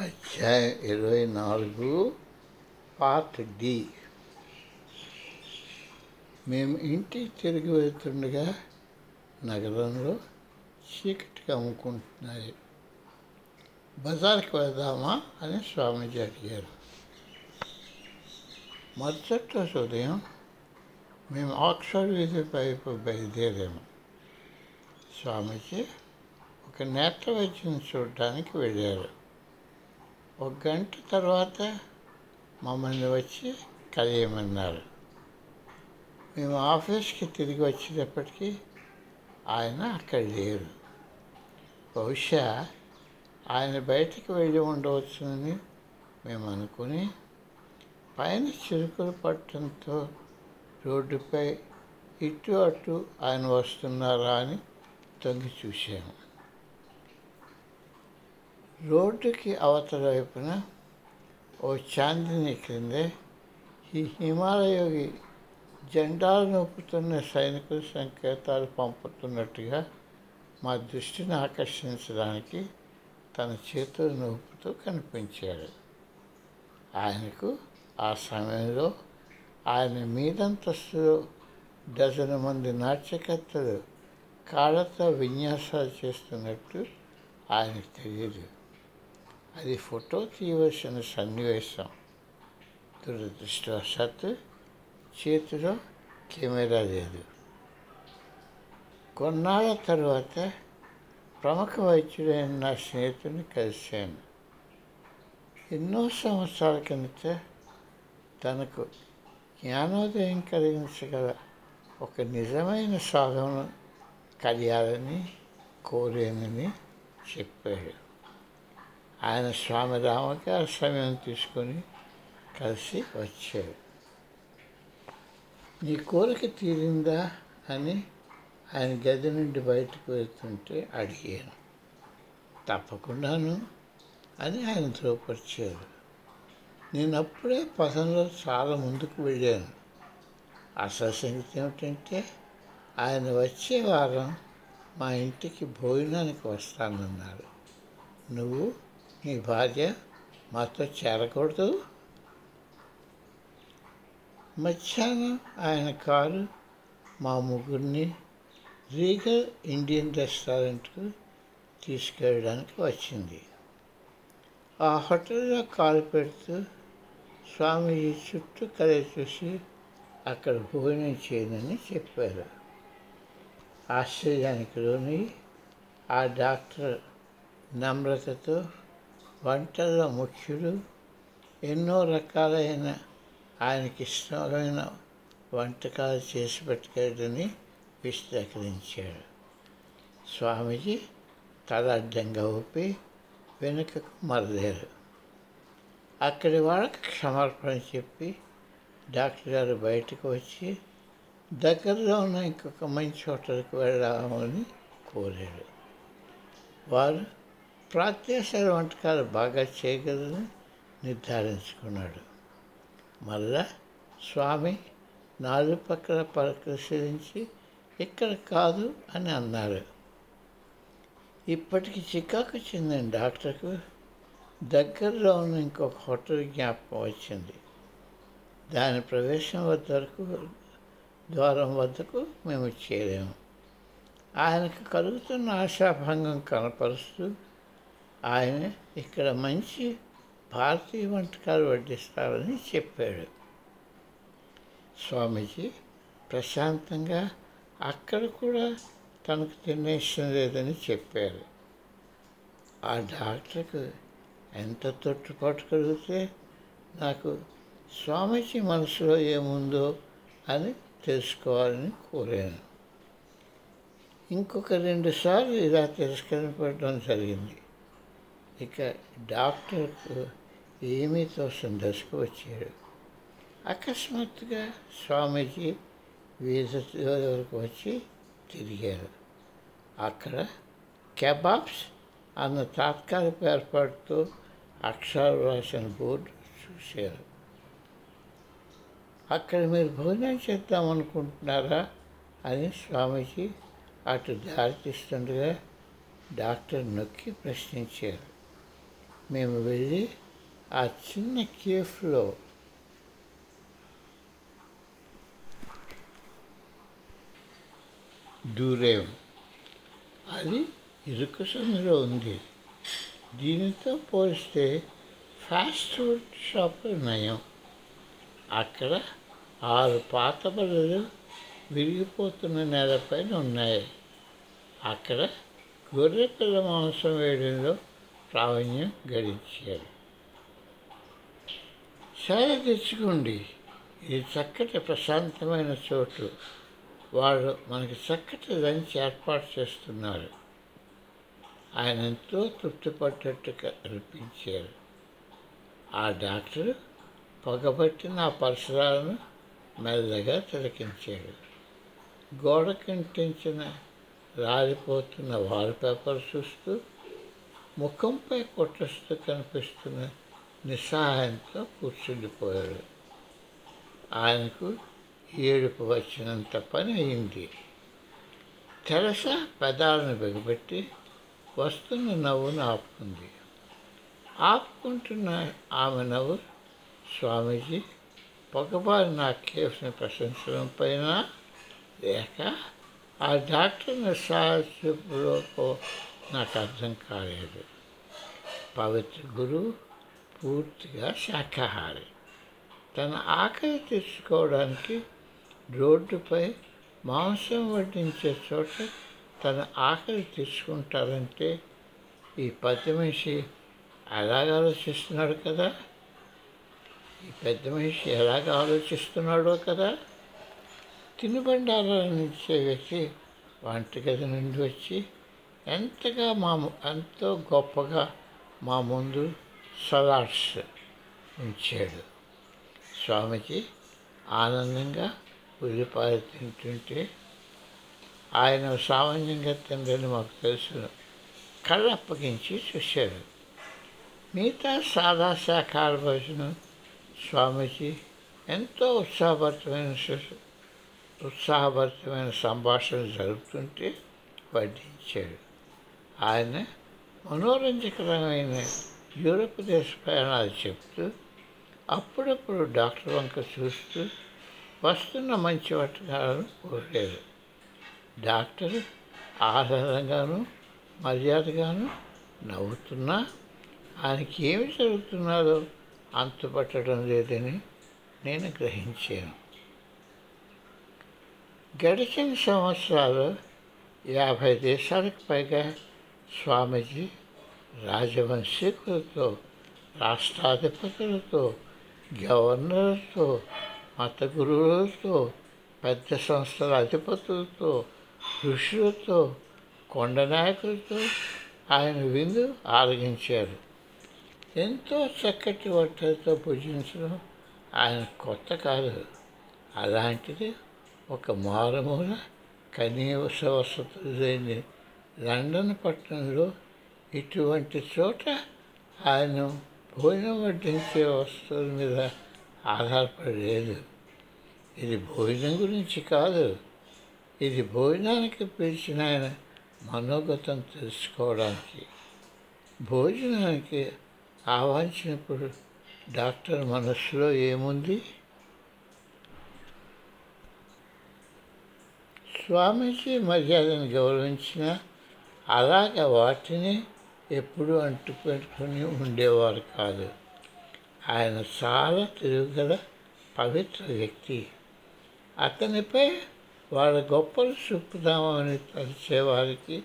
అధ్యాయం ఇరవై నాలుగు పార్ట్ డి. మేము ఇంటికి తిరిగి వెళ్తుండగా నగరంలో చీకటి అమ్ముకుంటున్నాయి. బజార్కి వెళ్దామా అని స్వామీజీ అడిగారు. మరుసటి రోజు ఉదయం మేము ఆక్స్ఫర్డ్ వీధి వైపు బయలుదేరాము. స్వామీజీ ఒక నేత్ర వైద్యం చూడడానికి వెళ్ళారు. ఒక గంట తర్వాత మమ్మల్ని వచ్చి కలియమన్నారు. మేము ఆఫీస్కి తిరిగి వచ్చేటప్పటికీ ఆయన అక్కడ లేరు. బహుశా ఆయన బయటికి వెళ్ళి ఉండవచ్చునని మేము అనుకుని పైన చిరుకులు పట్టడంతో రోడ్డుపై ఇటు అటు ఆయన వస్తున్నారా అని తొంగి చూసాము రోడ్డుకి అవతల వైపున ఓ చాందిని క్రిందే ఈ హిమాలయోగి జెండాలు నొప్పుతున్న సైనికుల సంకేతాలు పంపుతున్నట్టుగా మా దృష్టిని ఆకర్షించడానికి తన చేతులు నొప్పుతూ కనిపించాడు. ఆయనకు ఆ సమయంలో ఆయన మీదంతస్తులో డజను మంది నాట్యకర్తలు కాళ్ళతో విన్యాసాలు చేస్తున్నట్టు ఆయనకు తెలియదు. అది ఫోటో తీయవలసిన సన్నివేశం. దురదృష్టవశాత్తు చేతిలో కెమెరా లేదు. కొన్నాళ్ళ తర్వాత ప్రముఖ వైద్యుడైన నా స్నేహితుడిని కలిశాను. ఎన్నో సంవత్సరాల కిందట తనకు జ్ఞానోదయం కలిగించగల ఒక నిజమైన సాధన కలియాలని కోరేనని చెప్పాడు. ఆయన స్వామి రామకి ఆ సమయం తీసుకొని కలిసి వచ్చాడు. నీ కోరిక తీరిందా అని ఆయన గది నుండి బయటకు వెళ్తుంటే అడిగాను. తప్పకుండాను అని ఆయన ధ్రువపరిచారు నేను అప్పుడే పదంలో చాలా ముందుకు వెళ్ళాను. అసలు సంగతి ఏమిటంటే ఆయన వచ్చే వారం మా ఇంటికి భోజనానికి వస్తానన్నారు నువ్వు నీ భార్య మాతో చేరకూడదు. మధ్యాహ్నం ఆయన కారు మా ముగ్గురిని రీగల్ ఇండియన్ రెస్టారెంట్కు తీసుకెళ్ళడానికి వచ్చింది. ఆ హోటల్లో కాలు పెడుతూ స్వామీజీ చుట్టూ కలే చూసి అక్కడ భోజనం చేయనని చెప్పారు. ఆశ్చర్యానికి లోని ఆ డాక్టర్ నమ్రతతో వంటల్లో ముఖ్యుడు ఎన్నో రకాలైన ఆయనకి ఇష్టమైన వంటకాలు చేసి పెట్టుకోడని విశ్లేకరించాడు స్వామీజీ తల అడ్డంగా ఊపి వెనుకకు మరలేరు. అక్కడి వాళ్ళకి క్షమార్పణ చెప్పి డాక్టర్ గారు బయటకు వచ్చి దగ్గరలో ఉన్న ఇంకొక మంచి హోటల్కి వెళ్దామని కోరాడు వారు ప్రాత్యాసార వంటకాలు బాగా చేయగలని నిర్ధారించుకున్నాడు. మళ్ళా స్వామి నాలుగు పక్కల పరిశీలించి ఇక్కడ కాదు అని అన్నారు. ఇప్పటికి చికాకు చెందిన డాక్టర్కు. దగ్గరలో ఉన్న ఇంకొక హోటల్ జ్ఞాపకం వచ్చింది. దాని ప్రవేశం వద్దకు ద్వారం వద్దకు మేము చేరాము. ఆయనకు కలుగుతున్న ఆశాభంగం కనపరుస్తూ ఆయన ఇక్కడ మంచి భారతీయ వంటకాలు వడ్డిస్తారని చెప్పాడు. స్వామీజీ ప్రశాంతంగా అక్కడ కూడా తనకు తినే ఇష్టం లేదని చెప్పారు. ఆ డాక్టర్కు ఎంత తొట్టుపాటు కలిగితే నాకు స్వామీజీ మనసులో ఏముందో అని తెలుసుకోవాలని కోరాను. ఇంకొక రెండుసార్లు ఇలా తిరస్కరింపడం జరిగింది. ఇక డాక్టర్కు ఏమీ తోసం దశకు వచ్చాడు. అకస్మాత్తుగా స్వామీజీ వీధి వరకు వచ్చి తిరిగారు. అక్కడ కెబాబ్స్ అన్న తాత్కాలిక ఏర్పాటుతో అక్షరాలు రాసిన బోర్డు చూశారు. అక్కడ మీరు భోజనం చేద్దామనుకుంటున్నారా అని స్వామీజీ అటు దారి తీస్తుండగా డాక్టర్ నొక్కి ప్రశ్నించారు. మేము వెళ్ళి ఆ చిన్న కేఫ్లో దూరేం. అది ఇరుకు సందులో ఉంది. దీనితో పోలిస్తే ఫాస్ట్ ఫుడ్ షాపులు నయం. అక్కడ ఆరు పాత బడులు విరిగిపోతున్న నేలపైన ఉన్నాయి. అక్కడ గొర్రె పిల్ల మాంసం వేయడంలో ప్రావీణ్యం గడించారు. చాలా తెచ్చుకోండి. ఇది చక్కటి ప్రశాంతమైన చోటు. వాళ్ళు మనకి చక్కటి లంచ్ ఏర్పాటు చేస్తున్నారు. ఆయన ఎంతో తృప్తిపడ్డట్టు కనిపించారు ఆ డాక్టర్ పగబట్టి ఆ పరిసరాలను మెల్లగా తిలకించాడు. గోడ కంటించిన రాలిపోతున్న వాల్పేపర్ చూస్తూ ముఖంపై కొట్టస్తూ కనిపిస్తున్న నిస్సహాయంతో కూర్చుండిపోయాడు. ఆయనకు ఏడుపు వచ్చినంత పని అయింది. తెరస పెదాలను బిగబెట్టి వస్తున్న నవ్వును ఆపుకుంది. ఆపుకుంటున్న ఆమె నవ్వు స్వామీజీ పొగబారి నా కేసుని ప్రశంసడం పైన లేక ఆ డాక్టర్ చూపులో నాకు అర్థం కాలేదు. పవిత్ర గురువు పూర్తిగా శాఖాహారి తన ఆకలి తీర్చుకోవడానికి రోడ్డుపై మాంసం వడ్డించే చోట తన ఆకలి తీసుకుంటారంటే ఈ పెద్ద మనిషి ఎలాగ ఆలోచిస్తున్నాడు కదా? ఈ పెద్ద మనిషి ఎలాగ ఆలోచిస్తున్నాడో కదా? తినుబండారాలను ఇచ్చే వ్యక్తి వంటగది నుండి వచ్చి ఎంతగా మా ఎంతో గొప్పగా మా ముందు సలాడ్స్ ఉంచాడు స్వామికి ఆనందంగా ఉల్లిపాయలు తింటుంటే ఆయన సామాన్యంగా తిందని మాకు తెలుసు. కళ్ళు అప్పగించి చూశారు. మిగతా సాదా శాఖాల భోజనం స్వామీజీ ఎంతో ఉత్సాహభరితమైన ఉత్సాహభరితమైన సంభాషణ జరుపుతుంటే వడ్డించాడు ఆయన మనోరంజకరమైన యూరప్ దేశ ప్రయాణాలు చెప్తూ అప్పుడప్పుడు డాక్టర్ వంక చూస్తూ వస్తున్న మంచి వంటకాలను కోరాడు డాక్టర్ ఆధారంగాను మర్యాదగాను నవ్వుతున్నా ఆయనకి ఏమి జరుగుతున్నారో అంతుపట్టడం లేదని నేను గ్రహించాను. గడిచిన సంవత్సరాలు యాభై దేశాలకు పైగా స్వామీజీ రాజవంశీకులతో రాష్ట్రాధిపతులతో గవర్నర్లతో మత గురువులతో పెద్ద సంస్థల అధిపతులతో ఋషులతో కొండ నాయకులతో ఆయన విందు ఆరగించారు ఎంతో చక్కటి వంటలతో పూజించడం ఆయన కొత్త కాదు. అలాంటిది ఒక మారుమూల కనీస వసతులు లేని లండన్ పట్టణంలో ఇటువంటి చోట ఆయన భోజనం వడ్డించే వస్తువుల మీద ఆధారపడలేదు. ఇది భోజనం గురించి కాదు. ఇది భోజనానికి పిలిచిన ఆయన మనోగతం తెలుసుకోవడానికి. భోజనానికి ఆహ్వానించినప్పుడు డాక్టర్ మనస్సులో ఏముంది? స్వామీజీ మర్యాదను గౌరవించిన అలాగ వాటిని ఎప్పుడూ అంటుపెట్టుకుని ఉండేవారు కాదు. ఆయన చాలా తిరుగుగల పవిత్ర వ్యక్తి. అతనిపై వాళ్ళ గొప్పలు చూపుదామని తలిచేవారికి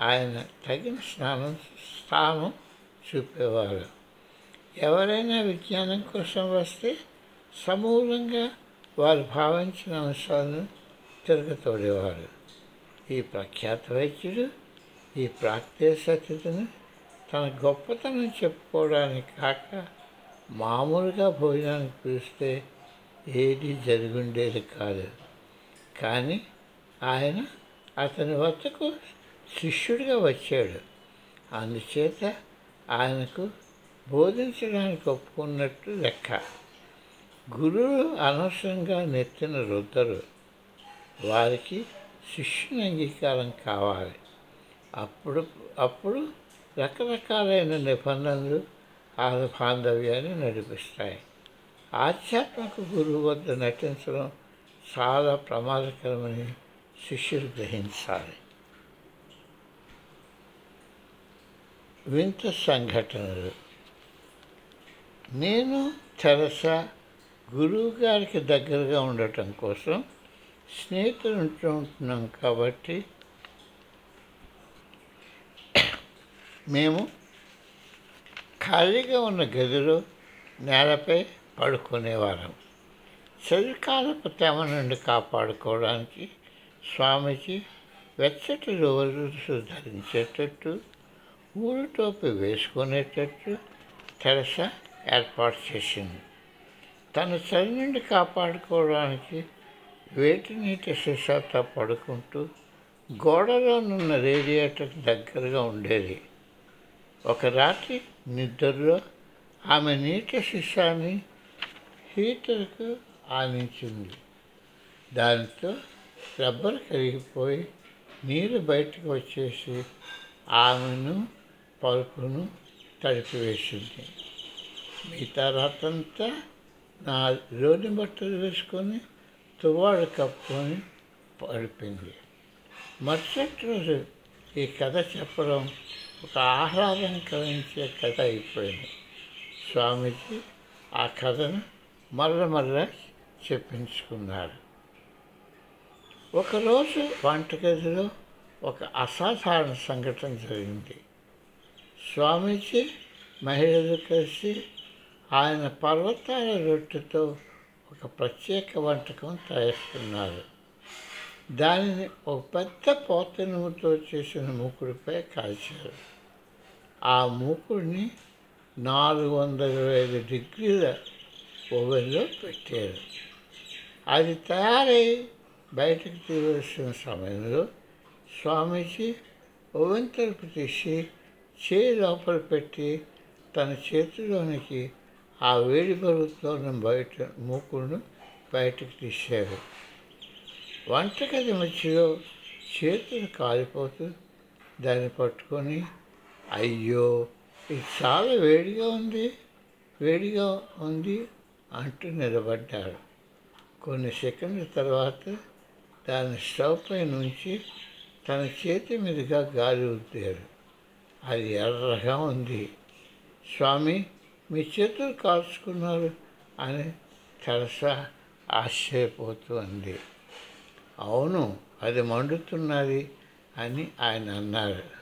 ఆయన తగిన స్నానం స్థానం చూపేవారు. ఎవరైనా విజ్ఞానం కోసం వస్తే సమూలంగా వారు భావించిన అంశాలను తిరగతోడేవారు ఈ ప్రఖ్యాత వైద్యుడు ఈ ప్రాక్టీస్ అతిథిని తన గొప్పతనం చెప్పుకోవడానికి కాక మామూలుగా భోజనానికి పిలిస్తే ఏది జరుగుండేది కాదు. కానీ ఆయన అతని వద్దకు శిష్యుడిగా వచ్చాడు. అందుచేత ఆయనకు బోధించడానికి ఒప్పుకున్నట్టు లెక్క. గురువు అనవసరంగా నెత్తిన రుద్దరు. వారికి శిష్యుని అంగీకారం కావాలి. అప్పుడు అప్పుడు రకరకాలైన నిబంధనలు ఆ బాంధవ్యాన్ని నడిపిస్తాయి. ఆధ్యాత్మిక గురువు వద్ద నటించడం చాలా ప్రమాదకరమని శిష్యులు గ్రహించాలి. వింత సంఘటనలు. నేను తెరసా గురువు గారికి దగ్గరగా ఉండటం కోసం స్నేహితులు ఉంటూ ఉంటున్నాం కాబట్టి మేము ఖాళీగా ఉన్న గదిలో నేలపై పడుకునేవారం చలికాలపు తేమ నుండి కాపాడుకోవడానికి స్వామీజీ వెచ్చటి రోజు ధరించేటట్టు ఊరు టోపీ వేసుకునేటట్టు తెరస ఏర్పాటు చేసింది. తన చలి నుండి కాపాడుకోవడానికి వేటి నీటి సీసాతో పడుకుంటూ గోడలోనున్న రేడియేటర్ దగ్గరగా ఉండేది. ఒక రాత్రి నిద్రలో ఆమె నీటి శిష్యాన్ని హీటర్కు ఆనించింది. దాంతో రబ్బర్ కరిగిపోయి నీరు బయటకు వచ్చేసి ఆమెను పలుపును తడిపివేసింది. మిగతా రాత్రంతా నా లోని బట్టలు వేసుకొని తువ్వాడు కప్పుకొని పడిపోయింది. మరుసటి రోజు ఈ కథ చెప్పడం ఒక ఆహ్లాదం కలిగించే కథ అయిపోయింది. స్వామీజీ ఆ కథను మరల మరల చెప్పించుకున్నారు. ఒకరోజు వంటగదిలో ఒక అసాధారణ సంఘటన జరిగింది. స్వామీజీ మహిళలు కలిసి ఆయన పర్వతాల రొట్టెతో ఒక ప్రత్యేక వంటకం తయారుస్తున్నారు దానిని ఒక పెద్ద పోతనుముతో చేసిన మూకుడిపై కాల్చారు. ఆ మూకుడిని నాలుగు వందల ఐదు డిగ్రీల ఓవెన్లో పెట్టారు. అది తయారై బయటకు తీయవలసిన సమయంలో స్వామీజీ ఓవెన్ తలుపు తీసి చేయి లోపల పెట్టి తన చేతిలోనికి ఆ వేడి బరువుతో బయట మూకుడును బయటకు తీశారు. వంటగది మధ్యలో చేతులు కాలిపోతూ దాన్ని పట్టుకొని అయ్యో ఇది చాలా వేడిగా ఉంది వేడిగా ఉంది అంటూ నిలబడ్డారు కొన్ని సెకండ్ల తర్వాత దాన్ని స్టవ్ పై నుంచి తన చేతి మీదుగా గాలి ఊదారు అది ఎర్రగా ఉంది. స్వామి మీ చేతులు కాల్చుకున్నారు అని తెరసా ఆశ్చర్యపోతూ ఉంది అవును అది మండుతున్నది అని ఆయన అన్నారు.